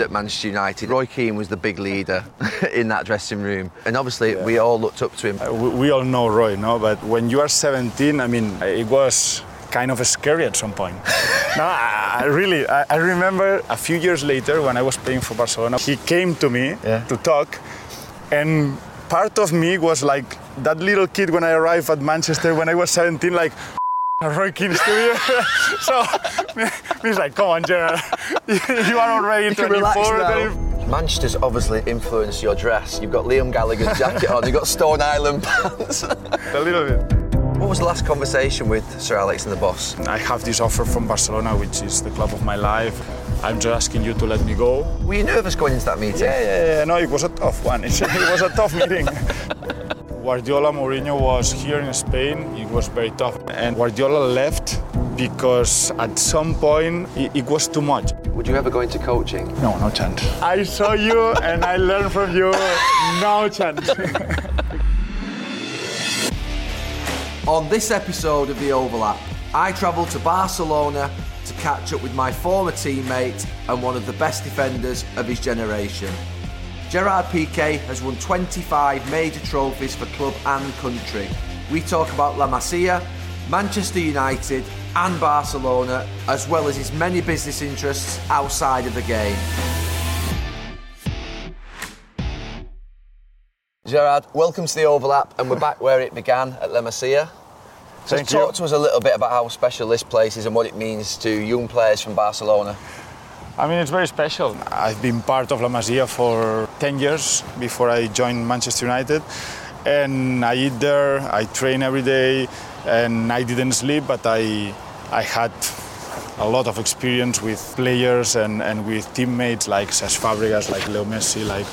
At Manchester United, Roy Keane was the big leader in that dressing room, and obviously we all looked up to him. Uh, we, we all know Roy, no? But when you are 17, I mean, it was kind of scary at some point. no, I, I really, I, I remember a few years later when I was playing for Barcelona, he came to me Yeah. to talk, and part of me was like that little kid when I arrived at Manchester when I was 17, like. Roy Keane Studio. so he's like, come on, Gerard, you are already can relax 24. Manchester's obviously influenced your dress. You've got Liam Gallagher's jacket on, you've got Stone Island pants. A little bit. what was the last conversation with Sir Alex and the boss? I have this offer from Barcelona, which is the club of my life. I'm just asking you to let me go. Were you nervous going into that meeting? Yeah, yeah, yeah. No, it was a tough one. It was a tough meeting. Guardiola Mourinho was here in Spain. It was very tough. And Guardiola left because at some point it, it was too much. Would you ever go into coaching? No, no chance. I saw you and I learned from you. No chance. On this episode of The Overlap, I travelled to Barcelona to catch up with my former teammate and one of the best defenders of his generation. Gerard Piqué has won 25 major trophies for club and country. We talk about La Masia, Manchester United, and Barcelona, as well as his many business interests outside of the game. Gerard, welcome to the overlap, and we're back where it began at La Masia. So Thank talk you. to us a little bit about how special this place is and what it means to young players from Barcelona. I mean, it's very special. I've been part of La Masia for 10 years before I joined Manchester United. And I eat there, I train every day, and I didn't sleep, but I, I had a lot of experience with players and, and with teammates like Cesc Fabregas, like Leo Messi, like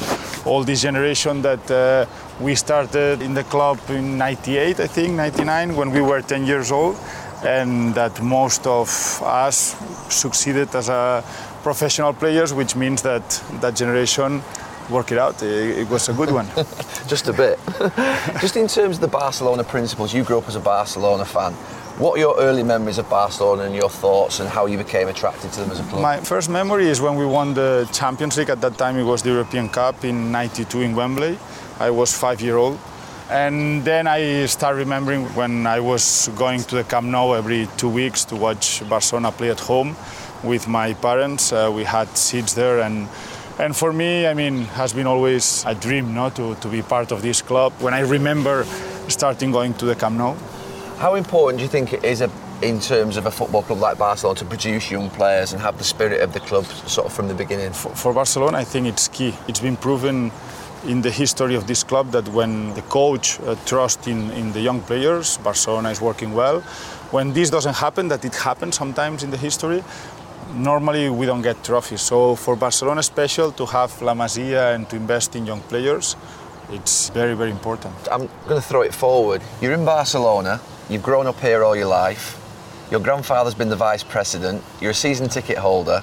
all this generation that uh, we started in the club in 98, I think, 99, when we were 10 years old, and that most of us succeeded as a professional players, which means that that generation worked it out. It, it was a good one. Just a bit. Just in terms of the Barcelona principles, you grew up as a Barcelona fan. What are your early memories of Barcelona and your thoughts and how you became attracted to them as a club? My first memory is when we won the Champions League. At that time, it was the European Cup in '92 in Wembley. I was five year old. And then I start remembering when I was going to the Camp Nou every two weeks to watch Barcelona play at home with my parents. Uh, we had seats there, and and for me, I mean, has been always a dream, no, to, to be part of this club. When I remember starting going to the Camp Nou, How important do you think it is a, in terms of a football club like Barcelona to produce young players and have the spirit of the club sort of from the beginning? for, for Barcelona, I think it's key. It's been proven in the history of this club that when the coach uh, trusts in, in the young players, Barcelona is working well. When this doesn't happen, that it happens sometimes in the history, normally we don't get trophies. So for Barcelona special to have La Masia and to invest in young players, it's very, very important. I'm going to throw it forward. You're in Barcelona, you've grown up here all your life, your grandfather's been the vice president, you're a season ticket holder.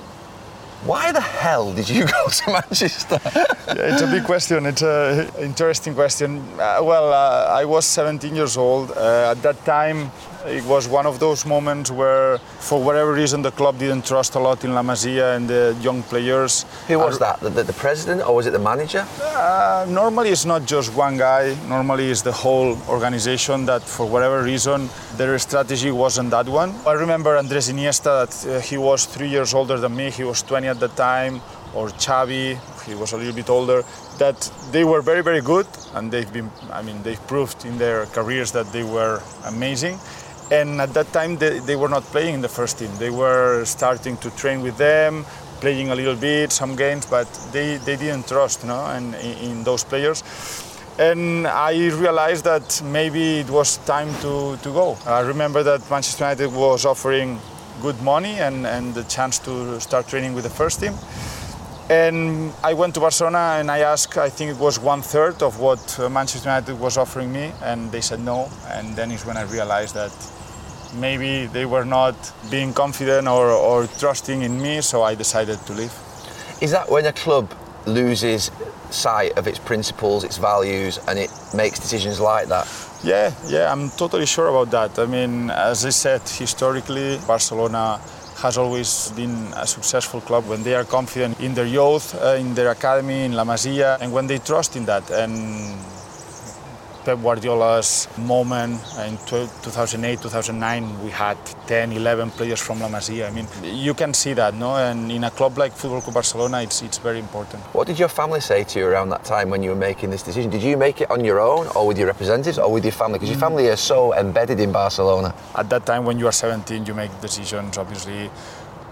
Why the hell did you go to Manchester? Yeah, it's a big question. It's an interesting question. Uh, well, uh, I was 17 years old. Uh, at that time, it was one of those moments where, for whatever reason, the club didn't trust a lot in La Masia and the young players. Who was that? The, the, the president or was it the manager? Uh, normally, it's not just one guy. Normally, it's the whole organization that, for whatever reason, their strategy wasn't that one. I remember Andres Iniesta. That uh, he was three years older than me. He was 20 at the time. Or Xavi, he was a little bit older. That they were very, very good, and they've been. I mean, they've proved in their careers that they were amazing. And at that time, they, they were not playing in the first team. They were starting to train with them, playing a little bit, some games, but they, they didn't trust no, and, in, those players. And I realized that maybe it was time to, to go. I remember that Manchester United was offering good money and, and the chance to start training with the first team. And I went to Barcelona and I asked, I think it was one third of what Manchester United was offering me, and they said no. And then is when I realized that maybe they were not being confident or, or trusting in me, so I decided to leave. Is that when a club loses sight of its principles, its values, and it makes decisions like that? Yeah, yeah, I'm totally sure about that. I mean, as I said, historically, Barcelona has always been a successful club when they are confident in their youth, uh, in their academy, in La Masia, and when they trust in that. And Pep Guardiola's moment in 2008, 2009, we had 10, 11 players from La Masia. I mean, you can see that, no? And in a club like Football Club Barcelona, it's, it's very important. What did your family say to you around that time when you were making this decision? Did you make it on your own, or with your representatives, or with your family? Because your mm. family is so embedded in Barcelona. At that time, when you are 17, you make decisions, obviously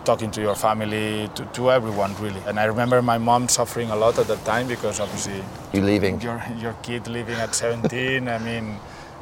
talking to your family, to, to everyone really. And I remember my mom suffering a lot at that time because obviously you leaving your your kid leaving at 17. I mean,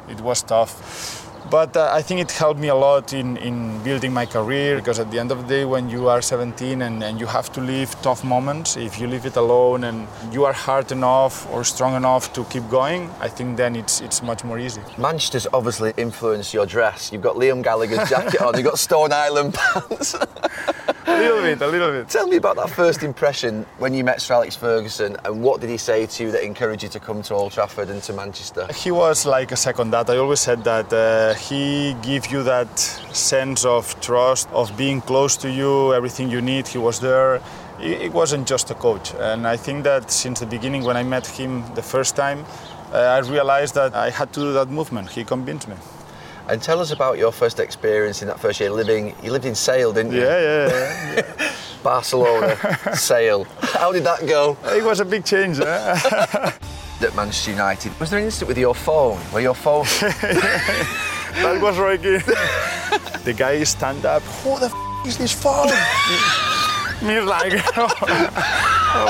it was tough. But uh, I think it helped me a lot in, in building my career because at the end of the day, when you are 17 and, and you have to live tough moments, if you leave it alone and you are hard enough or strong enough to keep going, I think then it's, it's much more easy. Manchester's obviously influenced your dress. You've got Liam Gallagher's jacket on, you've got Stone Island pants. a little bit, a little bit. Tell me about that first impression when you met Sir Alex Ferguson and what did he say to you that encouraged you to come to Old Trafford and to Manchester? He was like a second dad. I always said that uh, he gave you that sense of trust, of being close to you, everything you need, he was there. It wasn't just a coach. And I think that since the beginning, when I met him the first time, uh, I realized that I had to do that movement. He convinced me. And tell us about your first experience in that first year living. You lived in Sale, didn't you? Yeah, yeah, yeah. Barcelona, Sale. How did that go? It was a big change. Eh? At Manchester United, was there an incident with your phone where your phone? that was Keane. the guy stand up. Who the f- is this phone? me like,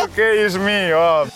okay, it's me. Oh.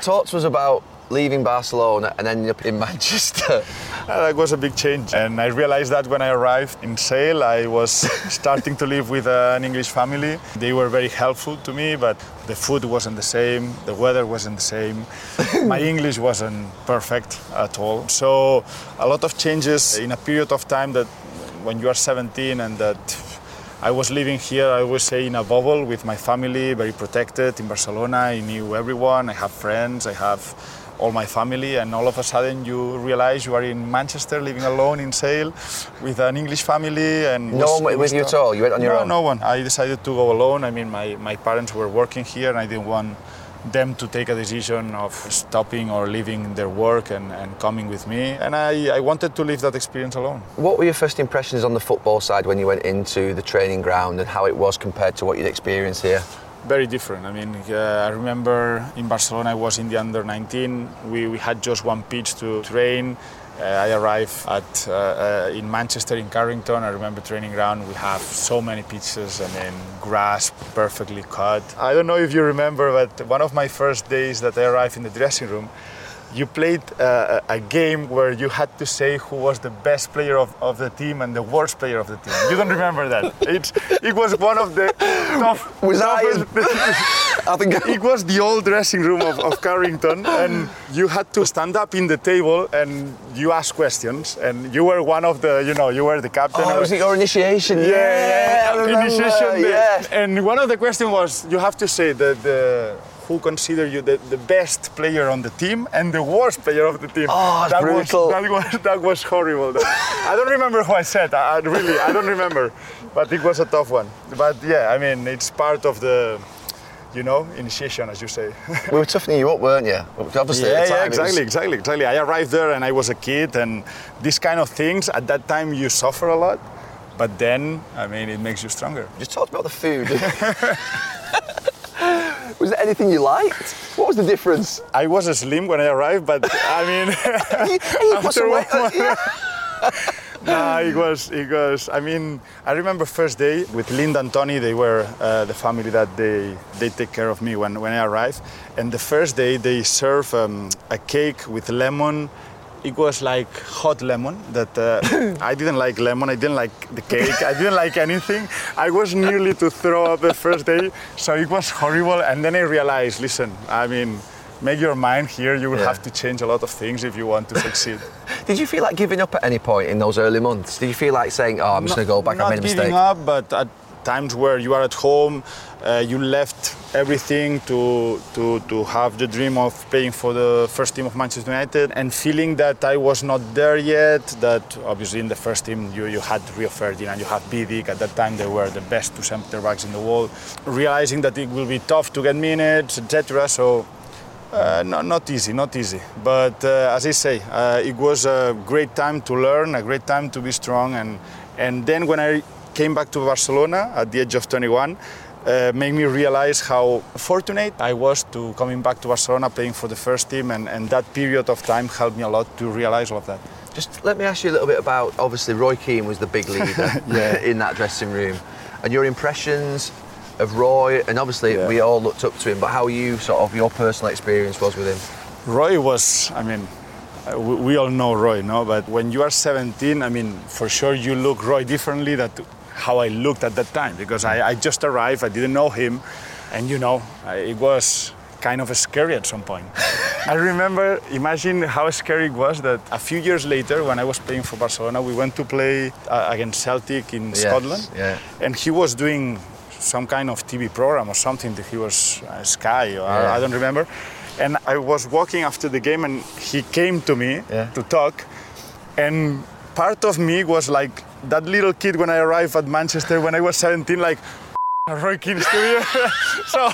Talk to us about leaving Barcelona and ending up in Manchester. Uh, that was a big change. And I realized that when I arrived in Sale, I was starting to live with uh, an English family. They were very helpful to me, but the food wasn't the same, the weather wasn't the same, my English wasn't perfect at all. So a lot of changes in a period of time that when you are 17 and that I was living here, I would say, in a bubble with my family, very protected in Barcelona. I knew everyone, I have friends, I have all my family, and all of a sudden you realize you are in Manchester, living alone in Sale with an English family. and No one with you at all? You went on your no, own? No one. I decided to go alone. I mean, my, my parents were working here, and I didn't want them to take a decision of stopping or leaving their work and, and coming with me. And I, I wanted to leave that experience alone. What were your first impressions on the football side when you went into the training ground and how it was compared to what you'd experienced here? Very different. I mean, uh, I remember in Barcelona, I was in the under 19. We, we had just one pitch to train. Uh, I arrived at uh, uh, in Manchester in Carrington. I remember training ground. We have so many pitches. and mean, grass perfectly cut. I don't know if you remember, but one of my first days that I arrived in the dressing room, you played uh, a game where you had to say who was the best player of, of the team and the worst player of the team. You don't remember that? It's, it was one of the tough. Was I? I think it was the old dressing room of, of Carrington, and you had to stand up in the table and you ask questions, and you were one of the, you know, you were the captain. Oh, was it your initiation? Yeah, yeah, I initiation. yeah. And one of the questions was, you have to say that the who consider you the, the best player on the team and the worst player of the team. Oh, that brutal. was that was that was horrible. I don't remember who I said. I, I really I don't remember, but it was a tough one. But yeah, I mean it's part of the. You know, initiation, as you say. we were toughening you up, weren't you? Obviously, yeah, at the time, yeah, it was- exactly, exactly, exactly. I arrived there and I was a kid, and these kind of things at that time you suffer a lot, but then, I mean, it makes you stronger. Just talked about the food. was there anything you liked? What was the difference? I was slim when I arrived, but I mean, You, you put some weight on- yeah. no, it was, it was. I mean, I remember first day with Linda and Tony. They were uh, the family that they they take care of me when when I arrive. And the first day they serve um, a cake with lemon. It was like hot lemon that uh, I didn't like lemon. I didn't like the cake. I didn't like anything. I was nearly to throw up the first day, so it was horrible. And then I realized, listen, I mean make your mind here. You will yeah. have to change a lot of things if you want to succeed. Did you feel like giving up at any point in those early months? Did you feel like saying, "Oh, I'm just going to go back. I made a mistake"? Not giving up, but at times where you are at home, uh, you left everything to, to, to have the dream of playing for the first team of Manchester United and feeling that I was not there yet, that obviously in the first team you, you had Rio Ferdinand, you had Vidic, at that time they were the best two centre backs in the world, realizing that it will be tough to get minutes, etc. So uh, not, not easy, not easy. But uh, as I say, uh, it was a great time to learn, a great time to be strong. And, and then when I came back to Barcelona at the age of 21, uh, made me realize how fortunate I was to coming back to Barcelona playing for the first team. And, and that period of time helped me a lot to realize all of that. Just let me ask you a little bit about obviously Roy Keane was the big leader yeah. in that dressing room. And your impressions of Roy, and obviously yeah. we all looked up to him. But how you sort of your personal experience was with him? Roy was, I mean, we, we all know Roy, no? But when you are 17, I mean, for sure you look Roy differently than how I looked at that time because I, I just arrived, I didn't know him, and you know, it was kind of scary at some point. I remember, imagine how scary it was that a few years later, when I was playing for Barcelona, we went to play uh, against Celtic in yes, Scotland, yeah. and he was doing some kind of TV program or something that he was uh, Sky or yeah. I, I, don't remember. And I was walking after the game and he came to me yeah. to talk. And part of me was like that little kid when I arrived at Manchester when I was 17, like, Roy Keane's to you. so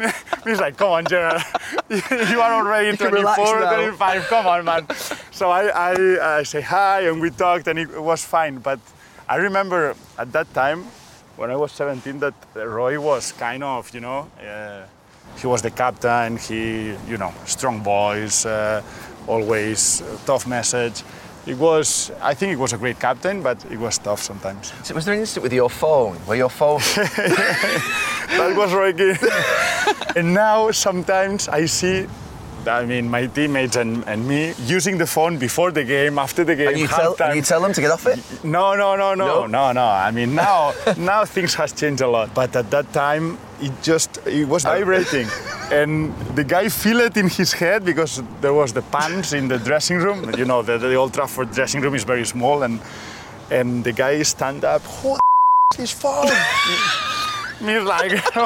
he's like, come on, Gerard, you are already 24, 25, come on, man. So I, I, I say hi and we talked and it was fine. But I remember at that time, when I was 17 that Roy was kind of, you know, uh, he was the captain, he, you know, strong voice, uh, always tough message. It was, I think it was a great captain, but it was tough sometimes. So was there an incident with your phone, where your phone... that was Roy and now sometimes I see I mean, my teammates and, and me using the phone before the game, after the game. And you, tell, and you tell them to get off it? No, no, no, no, no, no. no. I mean, now now things has changed a lot. But at that time, it just it was oh. vibrating, and the guy feel it in his head because there was the pants in the dressing room. You know, the, the Old Trafford dressing room is very small, and and the guy stand up. Who is phone? me like,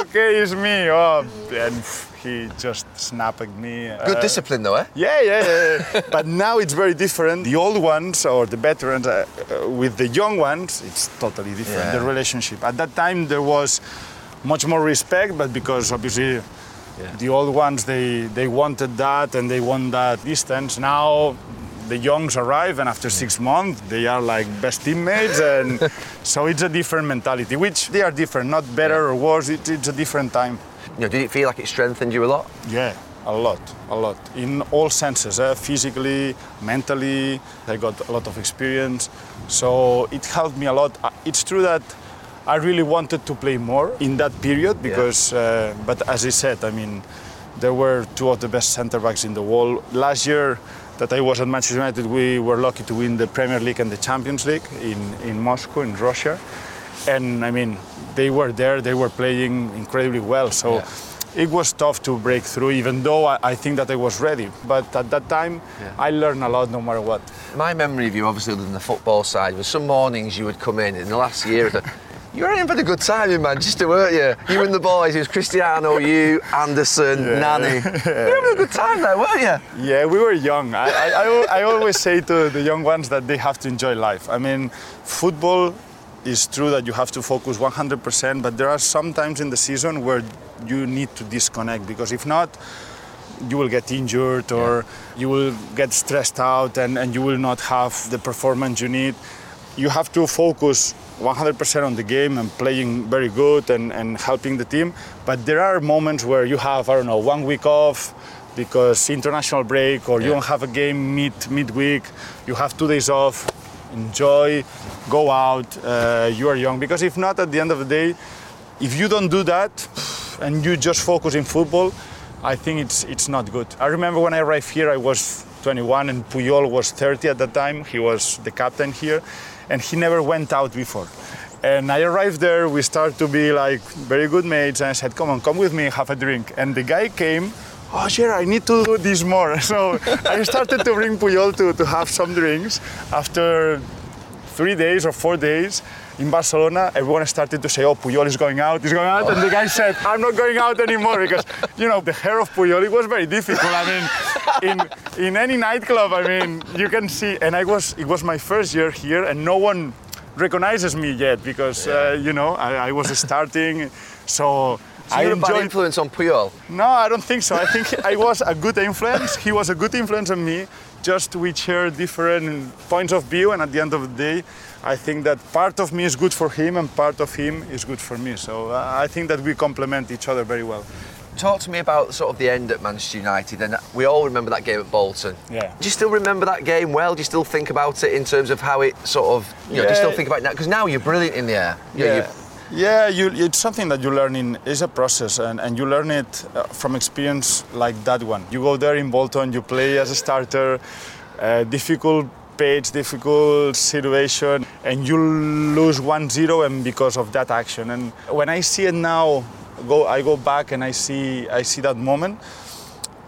okay, it's me. Oh, and he just snapped at me. Good uh, discipline, though, eh? Yeah, yeah, yeah. but now it's very different. The old ones or the veterans uh, uh, with the young ones, it's totally different. Yeah. The relationship. At that time, there was much more respect, but because obviously. Yeah. The old ones, they, they wanted that and they want that distance. Now the youngs arrive and after six months they are like best teammates and so it's a different mentality which they are different not better or worse it, it's a different time you know, did it feel like it strengthened you a lot? Yeah, a lot, a lot. In all senses, eh? physically, mentally, I got a lot of experience. So it helped me a lot. Uh, it's true that I really wanted to play more in that period because, yeah. uh, but as I said, I mean, there were two of the best centre backs in the world. Last year that I was at Manchester United, we were lucky to win the Premier League and the Champions League in, in Moscow, in Russia and I mean they were there, they were playing incredibly well. So. Yeah. It was tough to break through, even though I, I, think that I was ready. But at that time, yeah. I learned a lot, no matter what. My memory of you, obviously, other than the football side, was some mornings you would come in in the last year. You were in for a good time in Manchester, weren't you? You and the boys, it was Cristiano, you, Anderson, yeah. Nani. You were having a good time there, weren't you? Yeah, we were young. I, I, I, always say to the young ones that they have to enjoy life. I mean, football is true that you have to focus 100%, but there are some times in the season where you need to disconnect because if not, you will get injured or yeah. you will get stressed out and, and you will not have the performance you need. You have to focus 100% on the game and playing very good and, and helping the team. But there are moments where you have, I don't know, one week off, because international break or you don't have a game mid midweek, you have two days off, enjoy, go out. Uh, you are young because if not, at the end of the day, if you don't do that and you just focus in football, I think it's it's not good. I remember when I arrived here, I was 21 and Puyol was 30 at that time. He was the captain here, and he never went out before. And I arrived there, we started to be like very good mates, and I said, Come on, come with me, have a drink. And the guy came, Oh, sure, I need to do this more. So I started to bring Puyol to, to have some drinks. After three days or four days in Barcelona, everyone started to say, oh, Puyol is going out, he's going out. And the guy said, I'm not going out anymore because, you know, the hair of Puyol, it was very difficult. I mean, in, in any nightclub, I mean, you can see, and I was, it was my first year here and no one recognizes me yet because, uh, you know, I, I was starting. So, so I a bad influence on Puyol? No, I don't think so. I think I was a good influence. He was a good influence on me. Just we share different points of view, and at the end of the day, I think that part of me is good for him, and part of him is good for me. So uh, I think that we complement each other very well. Talk to me about sort of the end at Manchester United, and we all remember that game at Bolton. Yeah. Do you still remember that game well? Do you still think about it in terms of how it sort of, you know, yeah. do you still think about it now? Because now you're brilliant in the air. You yeah. Yeah, you, it's something that you learn in, it's a process and, and you learn it uh, from experience like that one. You go there in Bolton, you play as a starter, uh, difficult pitch, difficult situation, and you lose 1-0 and because of that action. And when I see it now, go, I go back and I see, I see that moment.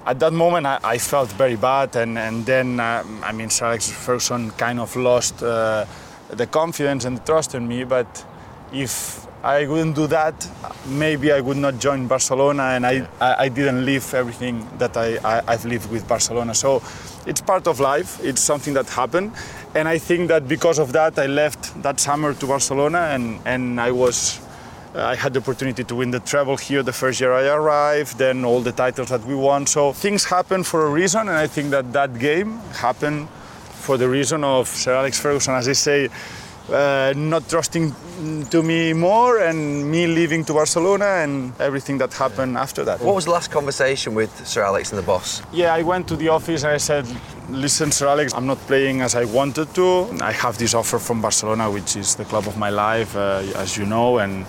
At that moment, I, I felt very bad, and, and then, uh, I mean, Sir Alex Ferguson kind of lost uh, the confidence and the trust in me, but if I wouldn't do that, maybe I would not join Barcelona, and I, yeah. I, I, didn't leave everything that I, I, have lived with Barcelona. So it's part of life, it's something that happened. And I think that because of that, I left that summer to Barcelona, and, and I was. Uh, I had the opportunity to win the treble here the first year I arrived, then all the titles that we won. So things happen for a reason, and I think that that game happened for the reason of Sir Alex Ferguson, as I say, uh, not trusting to me more and me leaving to Barcelona and everything that happened after that. What was the last conversation with Sir Alex and the boss? Yeah, I went to the office and I said, listen, Sir Alex, I'm not playing as I wanted to. I have this offer from Barcelona, which is the club of my life, uh, as you know, and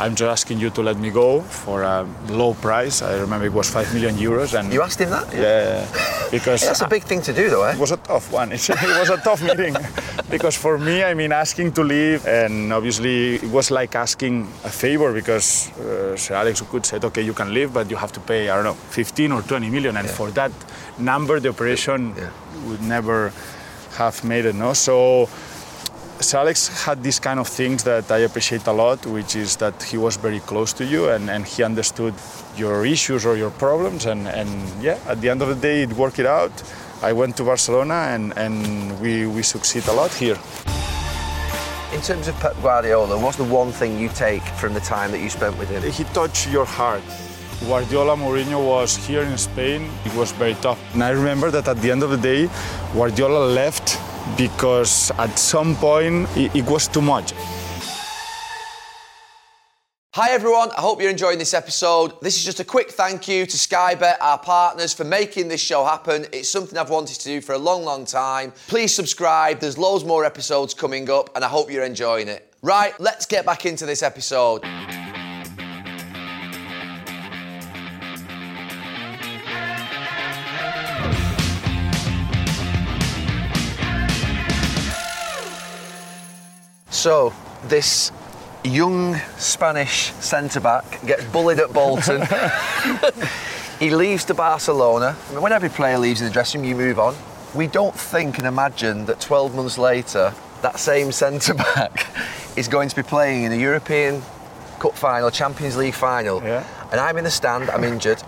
I'm just asking you to let me go for a low price. I remember it was five million euros. And you asked him that? Yeah, because that's a big thing to do, though. Eh? It was a tough one. it was a tough meeting because for me, I mean, asking to leave, and obviously it was like asking a favor because uh, Sir Alex could say, okay, you can leave, but you have to pay, I don't know, 15 or 20 million, and yeah. for that number, the operation yeah. would never have made it. No, so Sir Alex had these kind of things that I appreciate a lot, which is that he was very close to you and, and he understood your issues or your problems. And, and yeah, at the end of the day, it worked it out. I went to Barcelona and, and we, we succeed a lot here. In terms of Pep Guardiola, what's the one thing you take from the time that you spent with him? He touched your heart. Guardiola Mourinho was here in Spain. It was very tough. And I remember that at the end of the day, Guardiola left because at some point it, it was too much. Hi everyone, I hope you're enjoying this episode. This is just a quick thank you to Sky Bet, our partners, for making this show happen. It's something I've wanted to do for a long, long time. Please subscribe, there's loads more episodes coming up, and I hope you're enjoying it. Right, let's get back into this episode. So, this young Spanish centre back gets bullied at Bolton. he leaves to Barcelona. I mean, when every player leaves in the dressing room, you move on. We don't think and imagine that 12 months later, that same centre back is going to be playing in a European Cup final, Champions League final. Yeah. And I'm in the stand, I'm injured,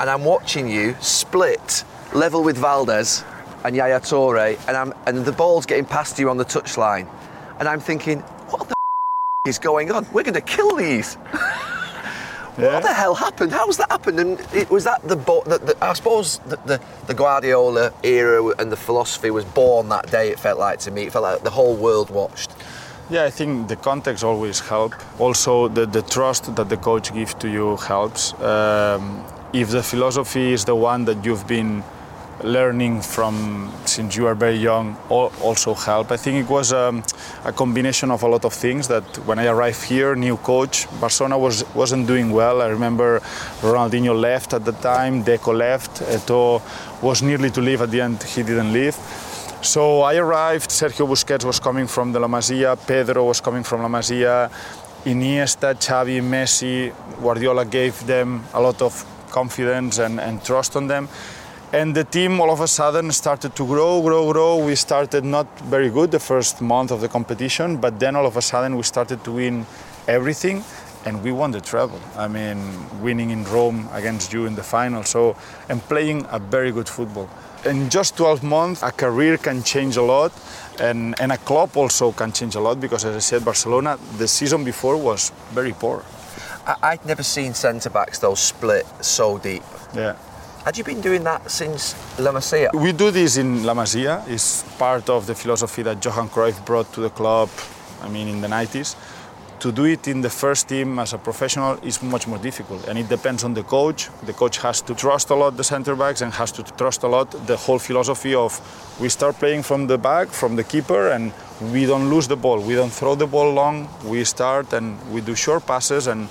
and I'm watching you split level with Valdés and Yaya Touré, and, I'm, and the ball's getting past you on the touchline and I'm thinking, what the f- is going on? We're going to kill these. Yeah. What the hell happened? How's that happened? And it, was that the, the, the I suppose the, the, the, Guardiola era and the philosophy was born that day. It felt like to me. It felt like the whole world watched. Yeah, I think the context always helps. Also, the, the trust that the coach gives to you helps. Um, if the philosophy is the one that you've been learning from since you are very young also help. I think it was um, a combination of a lot of things that when I arrived here, new coach, Barcelona was, wasn't doing well. I remember Ronaldinho left at the time, Deco left, Eto'o was nearly to leave at the end, he didn't leave. So I arrived, Sergio Busquets was coming from the La Masia, Pedro was coming from La Masia, Iniesta, Xavi, Messi, Guardiola gave them a lot of confidence and, and trust on them. And the team all of a sudden started to grow, grow, grow. We started not very good the first month of the competition, but then all of a sudden we started to win everything and we won the treble. I mean, winning in Rome against you in the final. So, and playing a very good football. In just 12 months, a career can change a lot, and, and a club also can change a lot because, as I said, Barcelona, the season before was very poor. I, would never seen centre backs though split so deep. Yeah. Had you been doing that since La Masia? We do this in La Masia. It's part of the philosophy that Johan Cruyff brought to the club, I mean, in the 90s. To do it in the first team as a professional is much more difficult, and it depends on the coach. The coach has to trust a lot the centre backs and has to trust a lot the whole philosophy of we start playing from the back, from the keeper, and we don't lose the ball. We don't throw the ball long. We start and we do short passes, and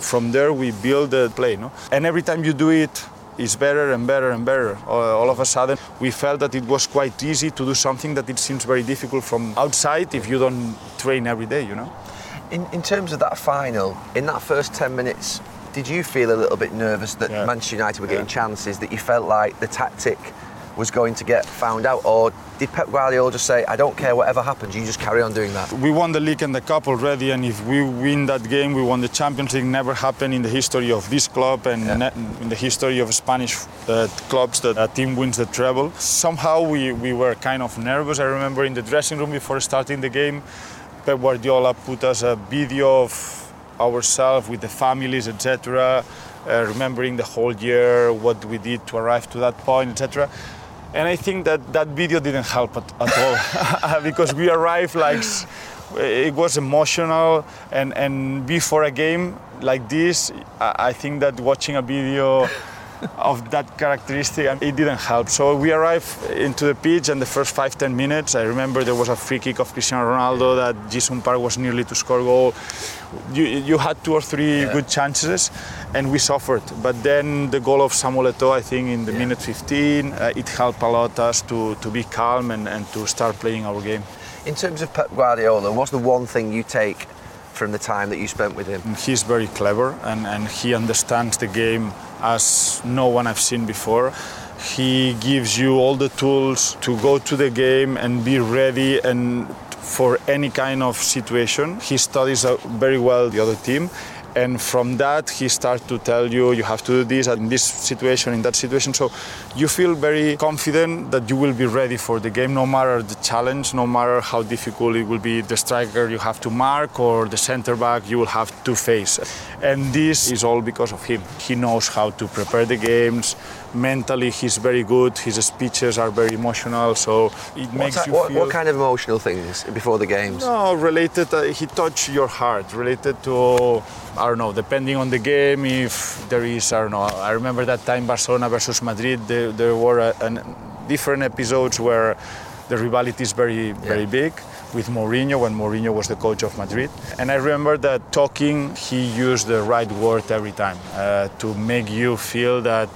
from there we build the play. No? And every time you do it is better and better and better. All of a sudden, we felt that it was quite easy to do something that it seems very difficult from outside if you don't train every day, you know? In, in terms of that final, in that first 10 minutes, did you feel a little bit nervous that yeah. Manchester United were getting yeah. chances, that you felt like the tactic was going to get found out, or did Pep Guardiola just say, "I don't care whatever happens, you just carry on doing that"? We won the league and the cup already, and if we win that game, we won the Champions League. Never happened in the history of this club and yeah. in the history of Spanish uh, clubs that a team wins the treble. Somehow we, we were kind of nervous. I remember in the dressing room before starting the game, Pep Guardiola put us a video of ourselves with the families, etc. Uh, remembering the whole year, what we did to arrive to that point, etc. And I think that that video didn't help at, at all uh, because we arrived like it was emotional. And, and before a game like this, I think that watching a video of that characteristic, and it didn't help. So we arrived into the pitch and the first five, ten minutes, I remember there was a free kick of Cristiano Ronaldo that Ji-sung Park was nearly to score goal. You, you had two or three yeah. good chances and we suffered. But then the goal of Samuel Eto'o, I think in the yeah. minute 15, uh, it helped a lot us to, to be calm and, and to start playing our game. In terms of Pep Guardiola, what's the one thing you take from the time that you spent with him? He's very clever and, and he understands the game as no one I've seen before. He gives you all the tools to go to the game and be ready and for any kind of situation. He studies uh, very well the other team and from that he starts to tell you you have to do this in this situation in that situation. So you feel very confident that you will be ready for the game no matter the challenge no matter how difficult it will be the striker you have to mark or the center back you will have to face. And this is all because of him. He knows how to prepare the games. Mentally he's very good. His speeches are very emotional so it makes that, you what, feel what kind of emotional things before the games? No related uh, he touched your heart related to i don't know depending on the game if there is i don't know i remember that time barcelona versus madrid there, there were a, different episodes where the rivalry is very very yeah. big with Mourinho when Mourinho was the coach of Madrid. And I remember that talking, he used the right word every time uh, to make you feel that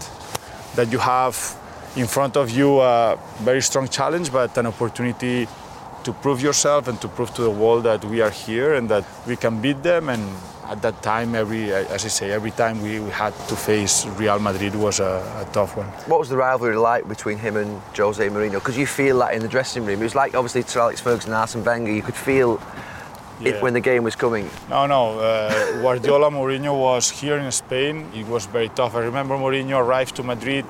that you have in front of you a very strong challenge, but an opportunity to prove yourself and to prove to the world that we are here and that we can beat them. And at that time, every as I say, every time we, we had to face Real Madrid was a, a, tough one. What was the rivalry like between him and Jose Mourinho? Because you feel that in the dressing room. It was like obviously Sir Alex Ferguson and Arsene Wenger. You could feel yeah. it when the game was coming? No, no. Uh, Guardiola Mourinho was here in Spain. It was very tough. I remember Mourinho arrived to Madrid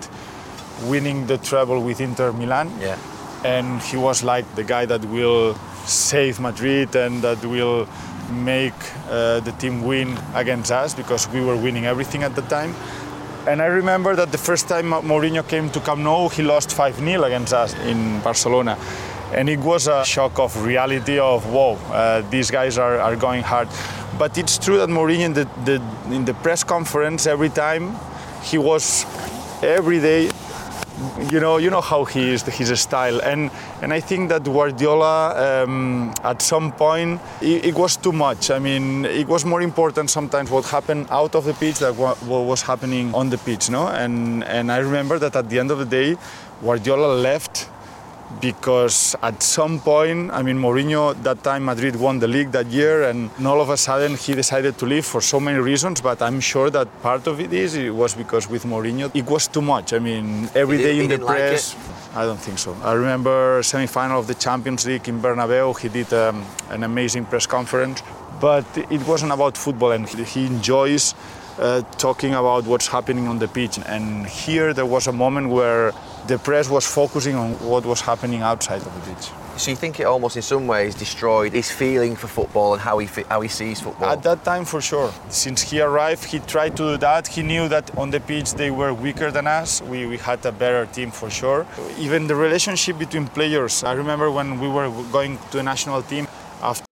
winning the treble with Inter Milan. Yeah. And he was like the guy that will save Madrid and that will make uh, the team win against us because we were winning everything at the time. And I remember that the first time Mourinho came to Camp Nou, he lost 5 0 against us in Barcelona and it was a shock of reality of whoa uh, these guys are, are going hard but it's true that Mourinho in the, the, in the press conference every time he was every day you know, you know how he is, his style, and and I think that Guardiola, um, at some point, it, it, was too much. I mean, it was more important sometimes what happened out of the pitch than what, what was happening on the pitch, no? And and I remember that at the end of the day, Guardiola left because at some point, I mean, Mourinho, that time Madrid won the league that year, and all of a sudden he decided to leave for so many reasons. But I'm sure that part of it is it was because with Mourinho it was too much. I mean, every day in the press. Like I don't think so. I remember semi-final of the Champions League in Bernabeu. He did um, an amazing press conference, but it wasn't about football, and he enjoys uh, talking about what's happening on the pitch. And here there was a moment where the press was focusing on what was happening outside of the pitch. So you think it almost in some ways destroyed his feeling for football and how he how he sees football? At that time, for sure. Since he arrived, he tried to do that. He knew that on the pitch they were weaker than us. We, we had a better team for sure. Even the relationship between players. I remember when we were going to the national team after.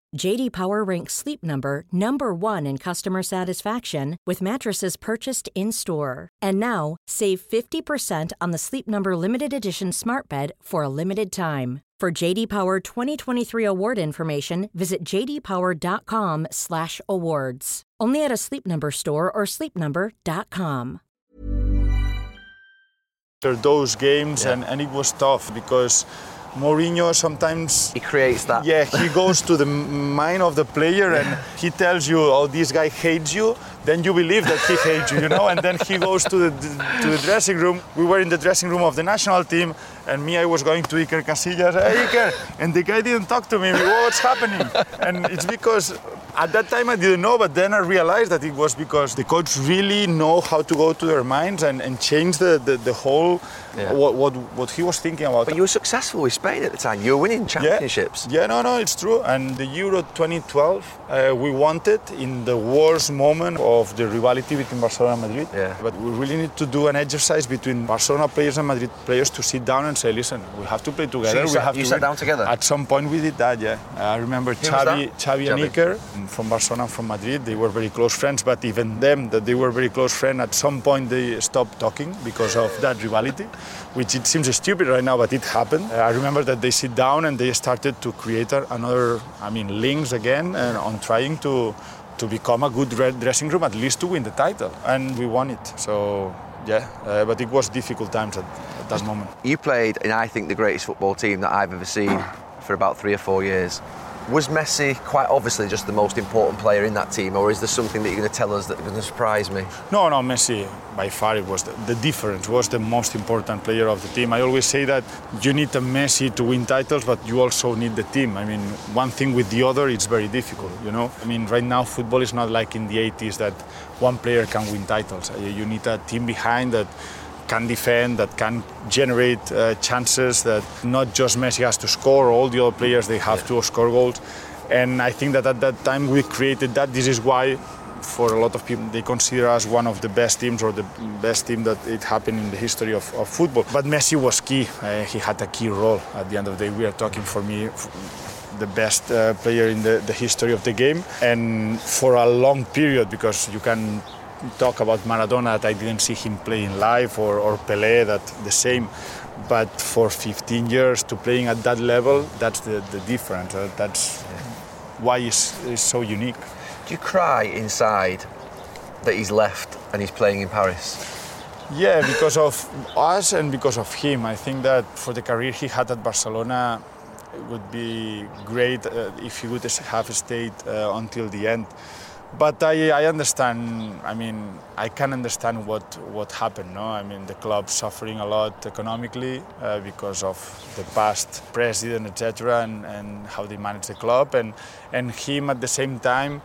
JD Power ranks Sleep Number number 1 in customer satisfaction with mattresses purchased in-store. And now, save 50% on the Sleep Number limited edition Smart Bed for a limited time. For JD Power 2023 award information, visit jdpower.com/awards. Only at a Sleep Number store or sleepnumber.com. Those games yeah. and, and it was tough because Mourinho sometimes he creates that. Yeah, he goes to the mind of the player and he tells you, "Oh, this guy hates you." Then you believe that he hates you, you know. And then he goes to the to the dressing room. We were in the dressing room of the national team, and me, I was going to Iker Casillas. Hey, Iker, and the guy didn't talk to me. What's happening? And it's because at that time I didn't know, but then I realized that it was because the coach really know how to go to their minds and, and change the, the, the whole yeah. what, what what he was thinking about. But you were successful with Spain at the time. You were winning championships. Yeah, yeah no, no, it's true. And the Euro 2012, uh, we wanted in the worst moment of the rivalry between Barcelona and Madrid. Yeah. But we really need to do an exercise between Barcelona players and Madrid players to sit down and say, listen, we have to play together. So you, we sat, have you to sat win. down together. At some point we did that. Yeah. I remember Who Xavi, Xavi and Iker from Barcelona and from Madrid. They were very close friends, but even them, that they were very close friends. At some point they stopped talking because of that rivalry, which it seems stupid right now, but it happened. I remember that they sit down and they started to create another, I mean, links again and on trying to to become a good dressing room, at least to win the title, and we won it. So yeah, uh, but it was difficult times at, at, that moment. You played in, I think, the greatest football team that I've ever seen for about three or four years. Was Messi quite obviously just the most important player in that team, or is there something that you're going to tell us that's going to surprise me? No, no, Messi by far it was the, the, difference. Was the most important player of the team. I always say that you need a Messi to win titles, but you also need the team. I mean, one thing with the other, it's very difficult. You know, I mean, right now football is not like in the 80s that one player can win titles. You need a team behind that can defend, that can generate uh, chances, that not just Messi has to score, all the other players they have yeah. to score goals. And I think that at that time we created that. This is why for a lot of people they consider us one of the best teams or the best team that it happened in the history of, of football. But Messi was key. Uh, he had a key role. At the end of the day, we are talking for me the best uh, player in the, the history of the game and for a long period because you can talk about Maradona that I didn't see him playing live or, or Pelé that the same. But for 15 years to playing at that level, that's the, the difference. Uh, that's why he's, he's so unique. Do you cry inside that he's left and he's playing in Paris? Yeah, because of us and because of him. I think that for the career he had at Barcelona, it would be great uh, if he would have stayed uh, until the end. But I, I understand. I mean, I can understand what what happened. No, I mean the club suffering a lot economically uh, because of the past president, etc., and, and how they manage the club, and and him at the same time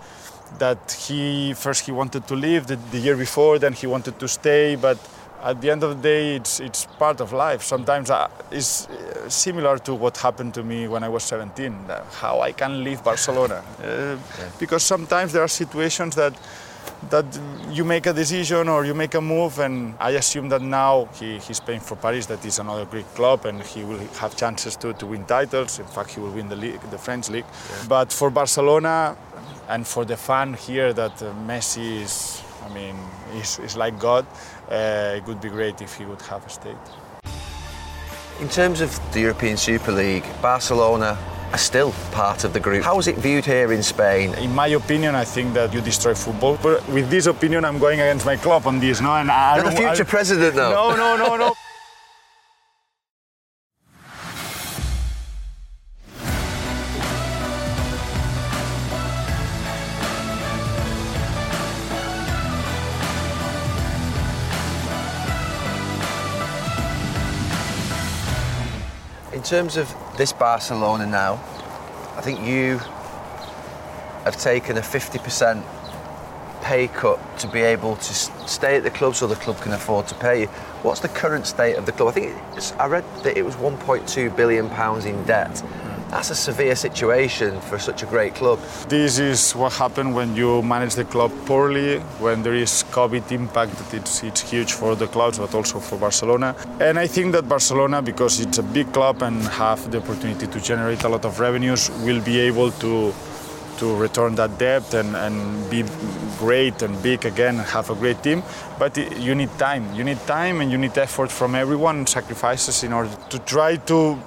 that he first he wanted to leave the, the year before, then he wanted to stay, but at the end of the day, it's, it's part of life. Sometimes uh, it's uh, similar to what happened to me when I was 17, how I can leave Barcelona. Uh, yeah. Because sometimes there are situations that that you make a decision or you make a move and I assume that now he, he's playing for Paris that is another Greek club and he will have chances to, to win titles in fact he will win the league the French league yeah. but for Barcelona and for the fan here that uh, Messi is I mean is, is like God uh, Uh, it would be great if he would have a stayed. In terms of the European Super League, Barcelona are still part of the group. How is it viewed here in Spain? In my opinion, I think that you destroy football. But with this opinion, I'm going against my club on this. No, and I You're the future I, president, though. No, no, no, no. terms of this Barcelona now, I think you have taken a 50% pay cut to be able to stay at the club so the club can afford to pay you. What's the current state of the club? I think I read that it was 1.2 billion pounds in debt. That's a severe situation for such a great club. This is what happens when you manage the club poorly, when there is COVID impact, it's, it's huge for the clubs, but also for Barcelona. And I think that Barcelona, because it's a big club and have the opportunity to generate a lot of revenues, will be able to to return that debt and, and be great and big again and have a great team. But you need time. You need time and you need effort from everyone, sacrifices in order to try to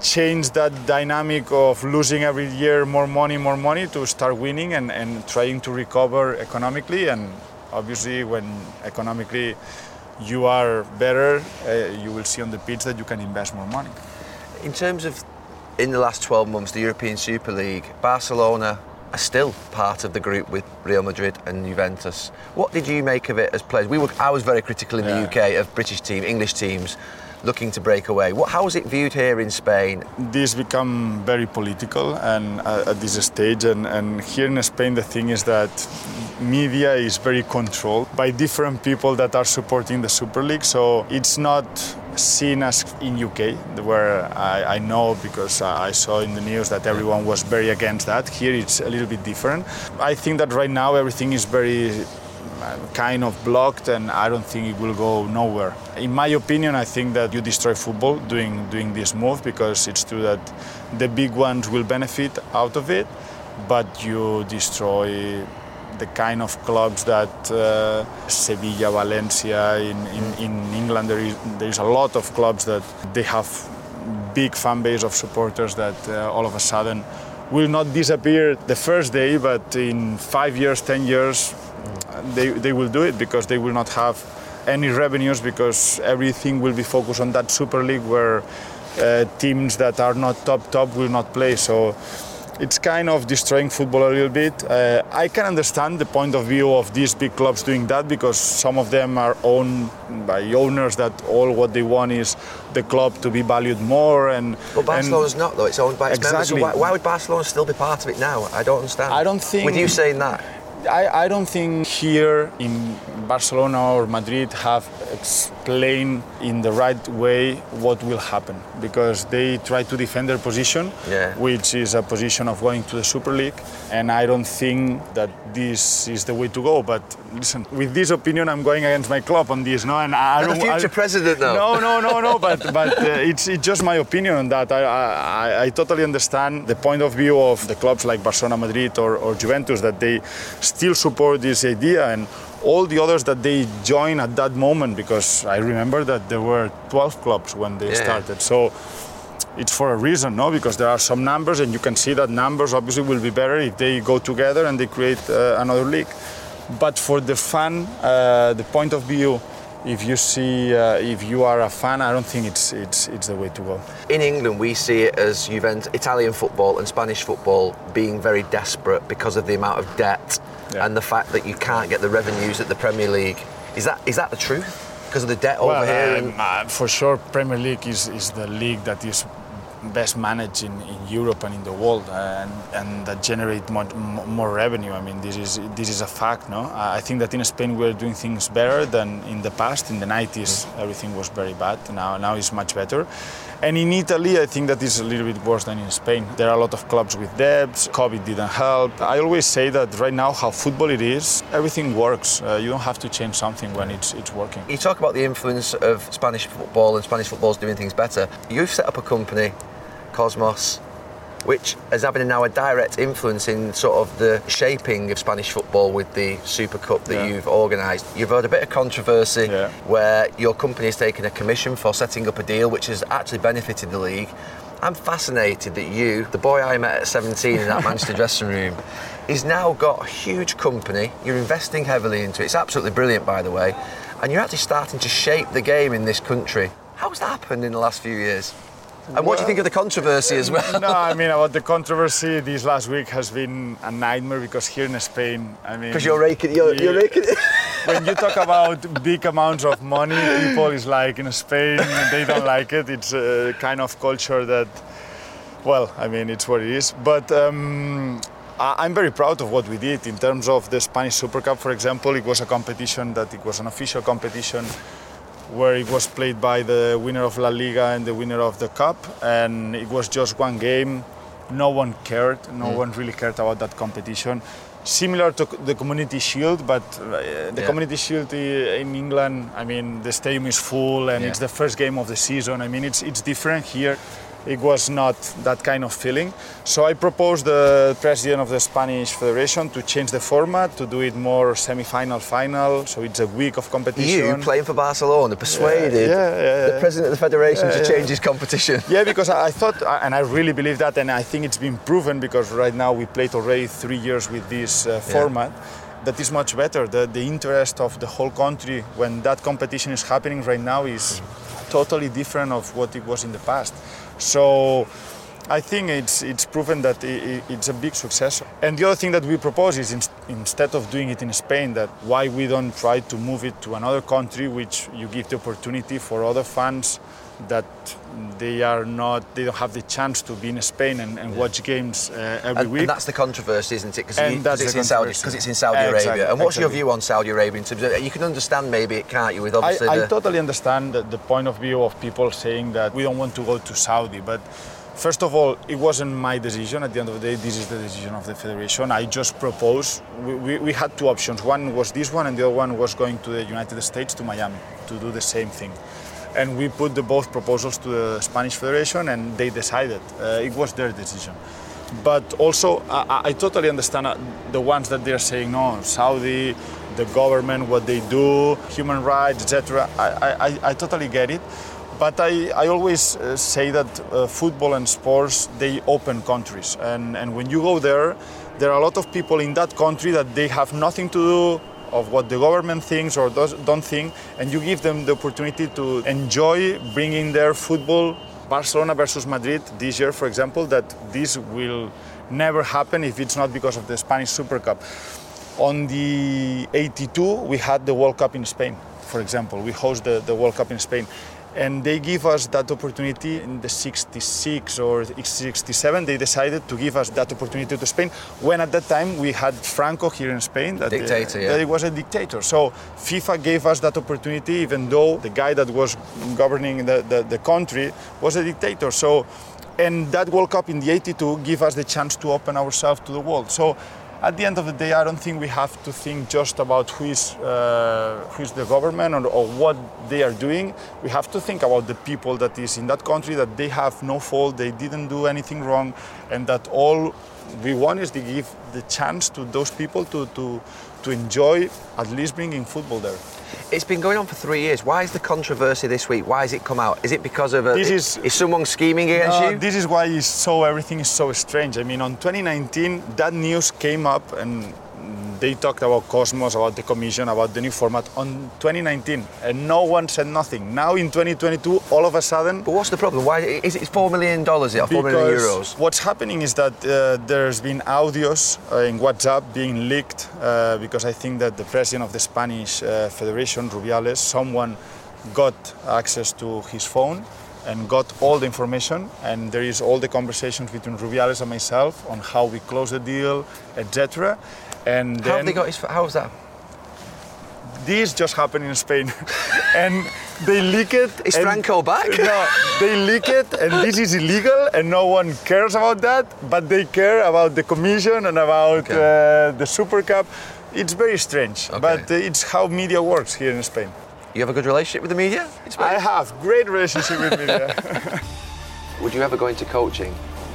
change that dynamic of losing every year more money, more money to start winning and, and trying to recover economically. And obviously, when economically you are better, uh, you will see on the pitch that you can invest more money. In terms of in the last 12 months, the European Super League, Barcelona are still part of the group with Real Madrid and Juventus. What did you make of it as players? We were, I was very critical in yeah. the UK of British team, English teams looking to break away. What, how is it viewed here in Spain? This become very political and uh, at this stage, and, and here in Spain the thing is that media is very controlled by different people that are supporting the Super League. So it's not seen as in UK, where I, I, know because I saw in the news that everyone was very against that. Here it's a little bit different. I think that right now everything is very um, kind of blocked, and I don't think it will go nowhere. In my opinion, I think that you destroy football doing doing this move because it's true that the big ones will benefit out of it, but you destroy the kind of clubs that uh, Sevilla, Valencia, in, in, in England, there is, there is a lot of clubs that they have big fan base of supporters that uh, all of a sudden will not disappear the first day, but in five years, ten years, they, they will do it because they will not have any revenues because everything will be focused on that Super League where uh, teams that are not top top will not play. So it's kind of destroying football a little bit. Uh, I can understand the point of view of these big clubs doing that because some of them are owned by owners that all what they want is the club to be valued more. And but Barcelona's and not though; it's owned by its exactly. members. So why, why would Barcelona still be part of it now? I don't understand. I don't think. With you saying that. I, I don't think here in Barcelona or Madrid have explained in the right way what will happen because they try to defend their position, yeah. which is a position of going to the Super League, and I don't think that this is the way to go. But listen, with this opinion, I'm going against my club on this, no? And I don't. The future I, president, though. No, no, no, no. but but uh, it's it's just my opinion on that. I, I I totally understand the point of view of the clubs like Barcelona, Madrid, or, or Juventus that they still support this idea and all the others that they join at that moment because I remember that there were 12 clubs when they yeah. started. So it's for a reason, no? Because there are some numbers, and you can see that numbers obviously will be better if they go together and they create uh, another league. But for the fan, uh, the point of view if you see uh, if you are a fan, I don't think it's it's it's the way to go. In England, we see it as Juventus, Italian football and Spanish football being very desperate because of the amount of debt Yeah. and the fact that you can't get the revenues at the Premier League. Is that is that the truth? Because of the debt Well, over here. um, and- uh, for sure, Premier League is, is the league that is best managed in, in Europe and in the world, and, and that generate more, more revenue. I mean, this is this is a fact, no? I think that in Spain we're doing things better than in the past. In the 90s, everything was very bad. Now now it's much better. And in Italy, I think that is a little bit worse than in Spain. There are a lot of clubs with debts. COVID didn't help. I always say that right now, how football it is, everything works. Uh, you don't have to change something when it's it's working. You talk about the influence of Spanish football and Spanish football's doing things better. You've set up a company, Kosmos, which is having now a direct influence in sort of the shaping of Spanish football with the Super Cup that Yeah. you've organised. You've had a bit of controversy Yeah. where your company has taken a commission for setting up a deal which has actually benefited the league. I'm fascinated that you, the boy I met at 17 in that Manchester dressing room, is now got a huge company. You're investing heavily into it. It's absolutely brilliant, by the way. And you're actually starting to shape the game in this country. How's that happened in the last few years? And what do you think of the controversy as well? no, I mean about the controversy this last week has been a nightmare because here in Spain, I mean, Because you're raking, you're, you're raking when you talk about big amounts of money, people is like in Spain they don't like it. It's a kind of culture that, well, I mean it's what it is. But um, I- I'm very proud of what we did in terms of the Spanish Super Cup, for example. It was a competition that it was an official competition where it was played by the winner of La Liga and the winner of the Cup, and it was just one game. No one cared. No one really cared about that competition. Similar to the Community Shield, but uh, the Yeah. Community Shield in England, I mean, the stadium is full and Yeah. it's the first game of the season. I mean, it's it's different here. It was not that kind of feeling. So I proposed the president of the Spanish Federation to change the format to do it more semi-final, final. So it's a week of competition. You playing for Barcelona persuaded Yeah, yeah, yeah, the president of the federation to change his competition. Yeah, because I I thought, and I really believe that, and I think it's been proven because right now we played already three years with this uh, format. That is much better. The, the interest of the whole country when that competition is happening right now is totally different of what it was in the past. So I think it's it's proven that it's a big success. And the other thing that we propose is ins- instead of doing it in Spain, that why we don't try to move it to another country, which you give the opportunity for other fans that they are not, they don't have the chance to be in Spain and, and watch games uh, every And, week. and that's the controversy, isn't it? Because it's, in Saudi, controversy. 'cause it's in Saudi Exactly, Arabia. And what's your view on Saudi Arabia? In terms of, you can understand maybe it can't you with I, obviously I the, totally understand the, the point of view of people saying that we don't want to go to Saudi, but first of all, it wasn't my decision. At the end of the day, this is the decision of the federation. I just proposed. We, we, we had two options. One was this one, and the other one was going to the United States to Miami to do the same thing. And we put the both proposals to the Spanish Federation, and they decided. Uh, it was their decision. But also, I, I- totally understand uh, the ones that they're saying, no, Saudi, the government, what they do, human rights, etc. I, I, I- I totally get it. But I, I always uh, say that uh, football and sports, they open countries. And, and when you go there, there are a lot of people in that country that they have nothing to do of what the government thinks or does, don't think, and you give them the opportunity to enjoy bringing their football, Barcelona versus Madrid this year, for example, that this will never happen if it's not because of the Spanish Super Cup. On the 82, we had the World Cup in Spain, for example. We host the, the World Cup in Spain. And they give us that opportunity in the 66 or 67. They decided to give us that opportunity to Spain when at that time we had Franco here in Spain. That, Dictator, yeah. that he was a dictator. So FIFA gave us that opportunity even though the guy that was governing the, the, the country was a dictator. So, and that World Cup in the 82 gave us the chance to open ourselves to the world. So at the end of the day, I don't think we have to think just about who is, uh, who is the government or, or what they are doing. We have to think about the people that is in that country that they have no fault, they didn't do anything wrong, and that all we want is to give the chance to those people to, to, to enjoy at least bringing football there. It's been going on for three years. Why is the controversy this week? Why has it come out? Is it because of a, This is- is someone scheming against Uh, you? This is why it's so everything is so strange. I mean, on 2019, that news came up, and they talked about Kosmos, about the commission, about the new format on 2019, and no one said nothing. Now in 2022, all of a sudden. But what's the problem? Why is it four million dollars? Or four million euros? What's happening is that uh, there's been audios uh, in WhatsApp being leaked uh, because I think that the president of the Spanish uh, Federation, Rubiales, someone got access to his phone and got all the information and there is all the conversations between Rubiales and myself on how we close the deal, etc. And how then they got his? How was that? this just happened in Spain, and they leak it. Is Franco back? No, they leak it, and this is illegal, and no one cares about that. But they care about the commission and about Okay. uh, the Super Cup. It's very strange, Okay. but uh, it's how media works here in Spain. You have a good relationship with the media? in I have great relationship with media. Would you ever go into coaching?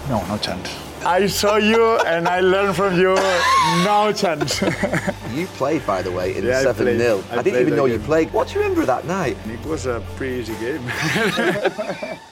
no, no chance. I saw you and I learned from you. No chance. You played, by the way, in Yeah, 7 0. I I, didn't even know you played. What do you remember of that night? it was a pretty easy game.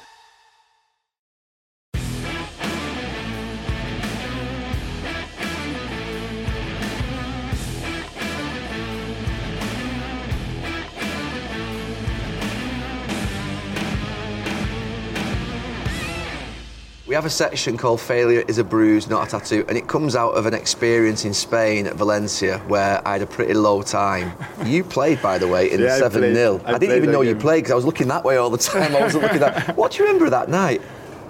have a section called Failure is a Bruise, Not a Tattoo, and it comes out of an experience in Spain at Valencia where I had a pretty low time. You played, by the way, in Yeah, I 7 0. played. I, I didn't even know you played because I was looking that way all the time. I wasn't looking that. What do you remember that night?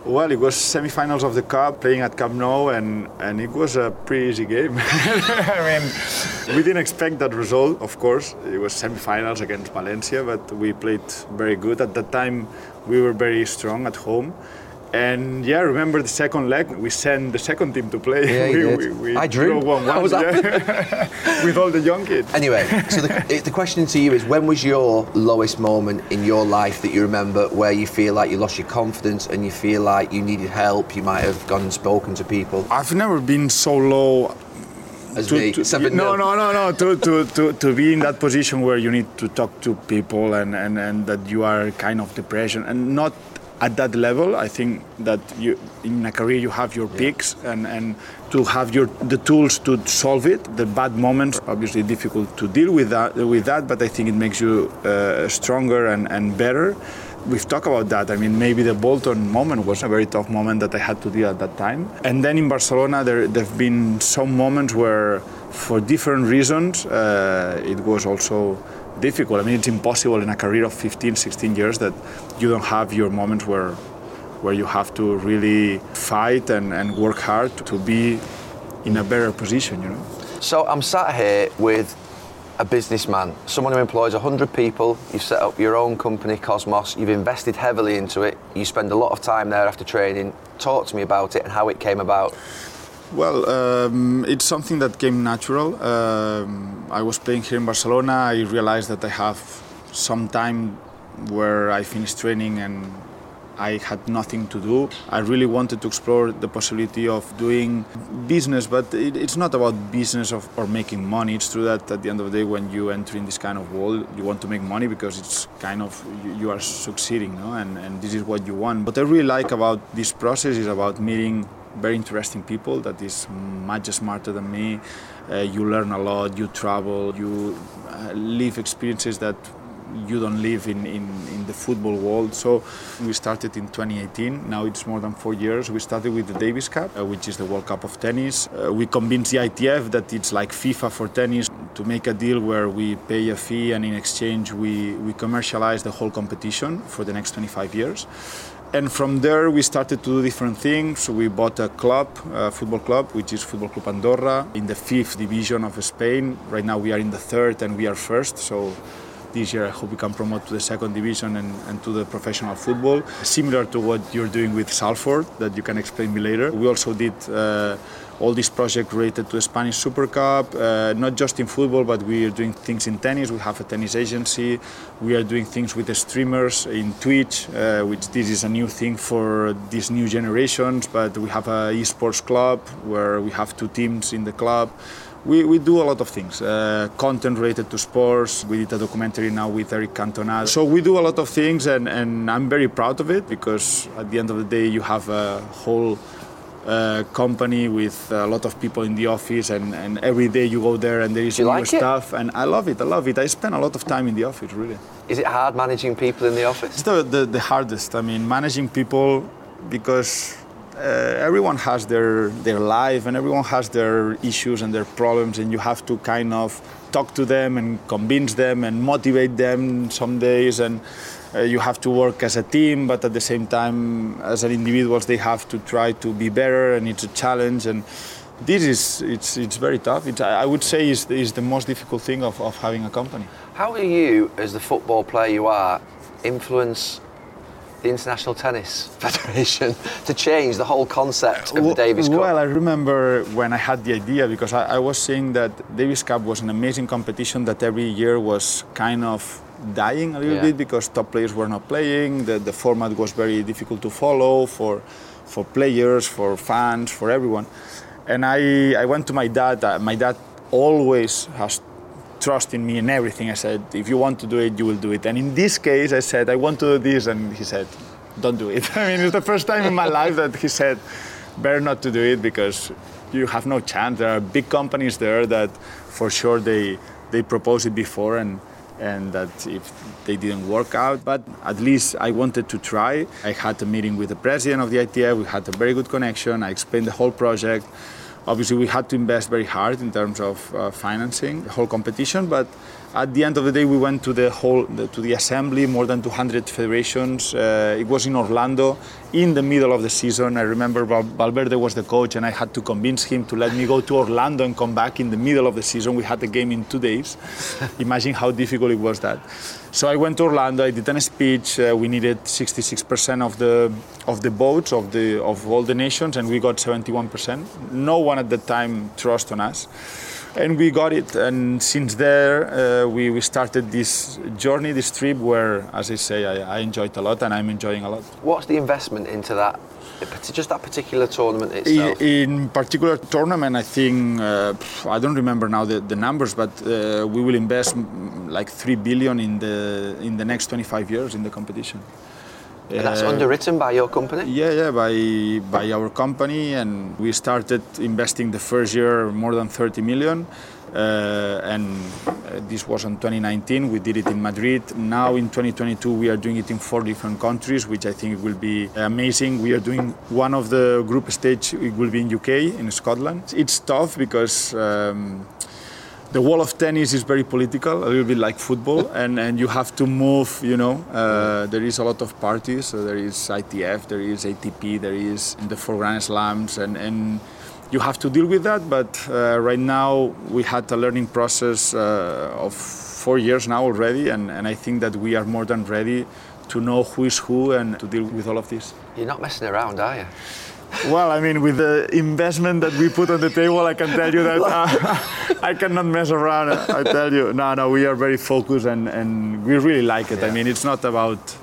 Well, it was semi-finals of the cup, playing at Camp Nou, and, and it was a pretty easy game. I mean, we didn't expect that result, of course. It was semi-finals against Valencia, but we played very good. At that time, we were very strong at home. And yeah, remember the second leg? We sent the second team to play. Yeah, we, we, we I drew. one I was with all the young kids. Anyway, so the, the question to you is when was your lowest moment in your life that you remember where you feel like you lost your confidence and you feel like you needed help? You might have gone and spoken to people. I've never been so low As to, me, to- 7 no, no, no, no. To, to, to, to be in that position where you need to talk to people and, and, and that you are kind of depression and not at that level. I think that you in a career you have your peaks and, and to have your the tools to solve it. The bad moments obviously difficult to deal with that with that, but I think it makes you uh, stronger and, and better. We've talked about that. I mean, maybe the Bolton moment was a very tough moment that I had to deal at that time. And then in Barcelona, there have been some moments where, for different reasons, uh, it was also difficult. I mean, it's impossible in a career of 15, 16 years that you don't have your moments where, where you have to really fight and, and work hard to be in a better position, you know. So I'm sat here with a businessman, someone who employs 100 people. You've set up your own company, Kosmos. You've invested heavily into it. You spend a lot of time there after training. Talk to me about it and how it came about. Well, um, it's something that came natural. Um, I was playing here in Barcelona. I realized that I have some time where I finished training and I had nothing to do. I really wanted to explore the possibility of doing business, but it, it's not about business of, or making money. It's true that at the end of the day, when you enter in this kind of world, you want to make money because it's kind of you, you are succeeding, no? and, and this is what you want. What I really like about this process is about meeting very interesting people that is much smarter than me. Uh, you learn a lot, you travel, you uh, live experiences that you don't live in, in, in the football world. So we started in 2018. Now it's more than four years. We started with the Davis Cup, uh, which is the World Cup of tennis. Uh, we convinced the ITF that it's like FIFA for tennis to make a deal where we pay a fee and in exchange we, we commercialize the whole competition for the next 25 years. And from there, we started to do different things. We bought a club, a football club, which is Football Club Andorra, in the fifth division of Spain. Right now, we are in the third and we are first. So this year, I hope we can promote to the second division and, and to the professional football, similar to what you're doing with Salford, that you can explain me later. We also did. Uh, all these projects related to the Spanish Super Cup, uh, not just in football, but we are doing things in tennis. We have a tennis agency. We are doing things with the streamers in Twitch, uh, which this is a new thing for these new generations. But we have a esports club where we have two teams in the club. We, we do a lot of things, uh, content related to sports. We did a documentary now with Eric Cantona. So we do a lot of things, and, and I'm very proud of it because at the end of the day, you have a whole uh, company with a lot of people in the office, and, and every day you go there and there is new like it? stuff, and I love it. I love it. I spend a lot of time in the office, really. Is it hard managing people in the office? It's the, the, the hardest. I mean, managing people because uh, everyone has their their life and everyone has their issues and their problems, and you have to kind of talk to them and convince them and motivate them some days and. Uh, you have to work as a team, but at the same time, as an individuals, they have to try to be better, and it's a challenge. And this is it's it's very tough. It's, I would say is is the most difficult thing of, of having a company. How do you, as the football player you are, influence the International Tennis Federation to change the whole concept of the Davis Cup? Well, I remember when I had the idea because I, I was seeing that Davis Cup was an amazing competition that every year was kind of dying a little Yeah. bit because top players were not playing. The, the format was very difficult to follow for, for players, for fans, for everyone. And I, I went to my dad. Uh, my dad always has trust in me in everything. I said, if you want to do it, you will do it. And in this case, I said, I want to do this. And he said, don't do it. I mean, it's the first time in my life that he said, better not to do it because you have no chance. There are big companies there that for sure they, they proposed it before and, and that if they didn't work out, but at least I wanted to try. I had a meeting with the president of the ITF. We had a very good connection. I explained the whole project. Obviously, we had to invest very hard in terms of uh, financing the whole competition, but at the end of the day, we went to the whole the, to the assembly, more than 200 federations. Uh, it was in Orlando, in the middle of the season. I remember Val- Valverde was the coach, and I had to convince him to let me go to Orlando and come back in the middle of the season. We had the game in two days. Imagine how difficult it was that. So I went to Orlando. I did a speech. Uh, we needed 66% of the of the votes of the of all the nations, and we got 71%. No one at the time trust on us, and we got it. And since there, uh, we we started this journey, this trip, where, as I say, I, I enjoyed a lot, and I'm enjoying a lot. What's the investment into that? Just that particular tournament itself? In particular tournament, I think uh, I don't remember now the, the numbers, but uh, we will invest mm, like three billion in the in the next 25 years in the competition. and that's Uh, underwritten by your company? Yeah, yeah, by by our company, and we started investing the first year more than 30 million, and uh, this was in 2019. We did it in Madrid. Now in 2022, we are doing it in four different countries, which I think will be amazing. We are doing one of the group stage. It will be in UK, in Scotland. It's tough because. Um, the wall of tennis is very political, a little bit like football, and, and you have to move, you know. Uh, there is a lot of parties, so there is ITF, there is ATP, there is the four Grand Slams, and, and you have to deal with that. But uh, right now, we had a learning process uh, of four years now already, and, and I think that we are more than ready to know who is who and to deal with all of this. You're not messing around, are you? Well, I mean, with the investment that we put on the table, I can tell you that uh, I cannot mess around. I tell you, no, no, we are very focused and, and we really like it. I mean, it's not about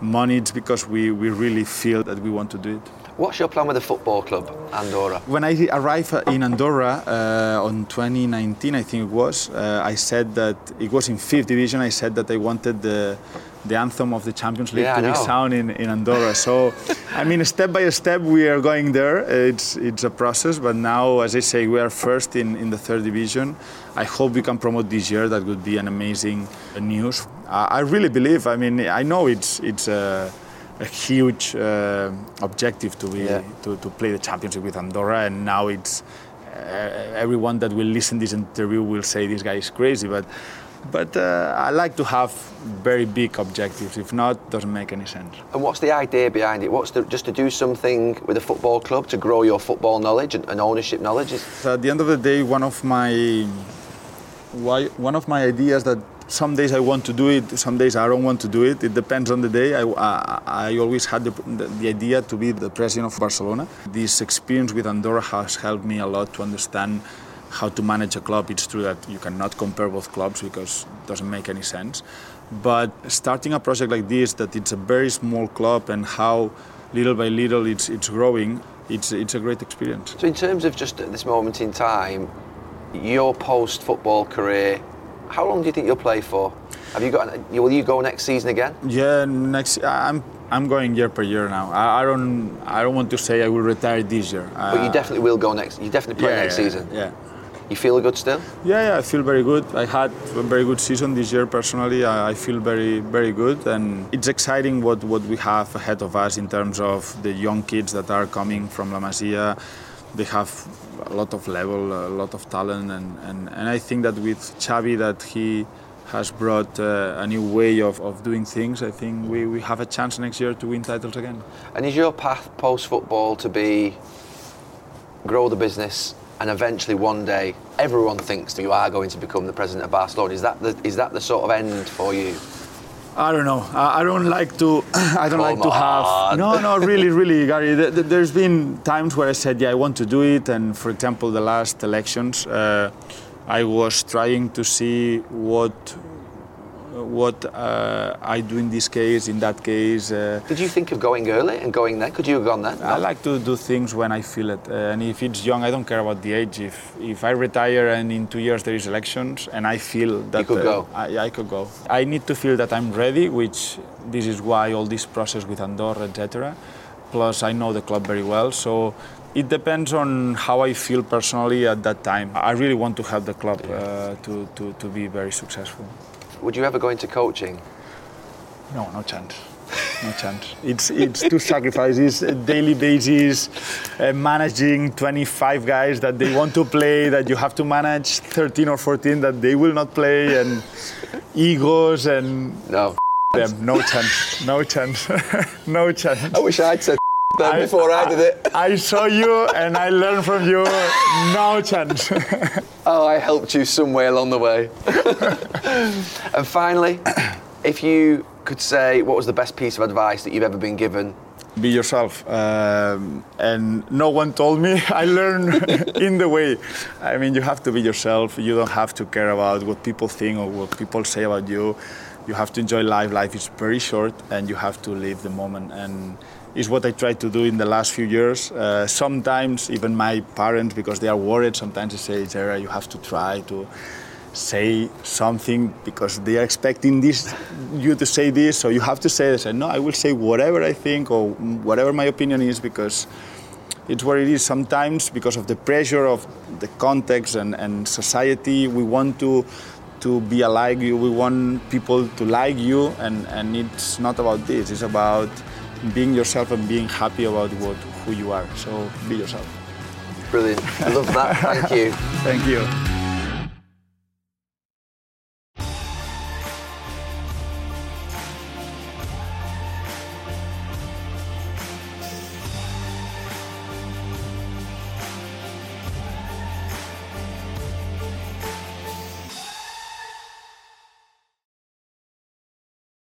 money, it's because we, we really feel that we want to do it. What's your plan with the football club, Andorra? When I arrived in Andorra uh, on 2019, I think it was, uh, I said that it was in fifth division. I said that I wanted the the anthem of the Champions League Yeah, to be sound in, in Andorra. So, I mean, step by step, we are going there. It's it's a process, but now, as I say, we are first in, in the third division. I hope we can promote this year. That would be an amazing news. I, I really believe. I mean, I know it's it's a, a huge uh, objective to be Yeah. to, to play the championship with Andorra, and now it's uh, everyone that will listen this interview will say this guy is crazy, but but uh, I like to have very big objectives. If not, doesn't make any sense. And what's the idea behind it? What's the, just to do something with a football club to grow your football knowledge and, and ownership knowledge? So at the end of the day, one of my why, one of my ideas that some days I want to do it, some days I don't want to do it. It depends on the day. I, I, I always had the, the, idea to be the president of Barcelona. This experience with Andorra has helped me a lot to understand how to manage a club. It's true that you cannot compare both clubs because it doesn't make any sense. But starting a project like this, that it's a very small club and how little by little it's, it's growing, it's, it's a great experience. so in terms of just at this moment in time, your post-football career, how long do you think you'll play for? Have you got? Will you go next season again? Yeah, next I'm I'm going year per year now. I, I, don't I don't want to say I will retire this year. But you uh, definitely will go next. You definitely play yeah, next yeah, season. Yeah. You feel good still? Yeah, yeah, I feel very good. I had a very good season this year personally. I, I feel very, very good, and it's exciting what, what we have ahead of us in terms of the young kids that are coming from La Masia. They have a lot of level, a lot of talent, and, and, and I think that with Xavi, that he has brought uh, a new way of, of doing things. I think we, we have a chance next year to win titles again. And is your path post football to be grow the business and eventually one day everyone thinks that you are going to become the president of Barcelona. Is that the, is that the sort of end for you? I don't know. I, don't like to. I don't Come like to have. No, no, really, really, Gary. There's been times where I said, yeah, I want to do it, and for example, the last elections, uh, I was trying to see what what uh, I do in this case, in that case. Uh, Did you think of going early and going there? Could you have gone there? I like to do things when I feel it, uh, and if it's young, I don't care about the age. If if I retire and in two years there is elections and I feel that you could uh, go, I, I, could go. I need to feel that I'm ready, which this is why all this process with Andorra, etc. Plus, I know the club very well, so it depends on how I feel personally at that time. I really want to help the club uh, to, to, to be very successful. Would you ever go into coaching? No, no chance. No chance. It's it's two sacrifices, daily basis, uh, managing 25 guys that they want to play, that you have to manage 13 or 14 that they will not play, and egos and no them. No chance. No chance. no chance. I wish I'd said them I, before I, I, did it. I saw you and I learned from you. No chance. oh, I helped you some way along the way. and finally, if you could say what was the best piece of advice that you've ever been given be yourself. Um, and no one told me. I learned in the way. I mean, you have to be yourself. You don't have to care about what people think or what people say about you. You have to enjoy life. Life is very short, and you have to live the moment. And is what I try to do in the last few years. Uh, sometimes even my parents, because they are worried, sometimes they say, Gerard, you have to try to say something because they are expecting this you to say this so you have to say this and no i will say whatever i think or whatever my opinion is because it's what it is sometimes because of the pressure of the context and, and society we want to to be like you we want people to like you and, and it's not about this it's about being yourself and being happy about what who you are. So be yourself. Brilliant. I love that. Thank you. Thank you.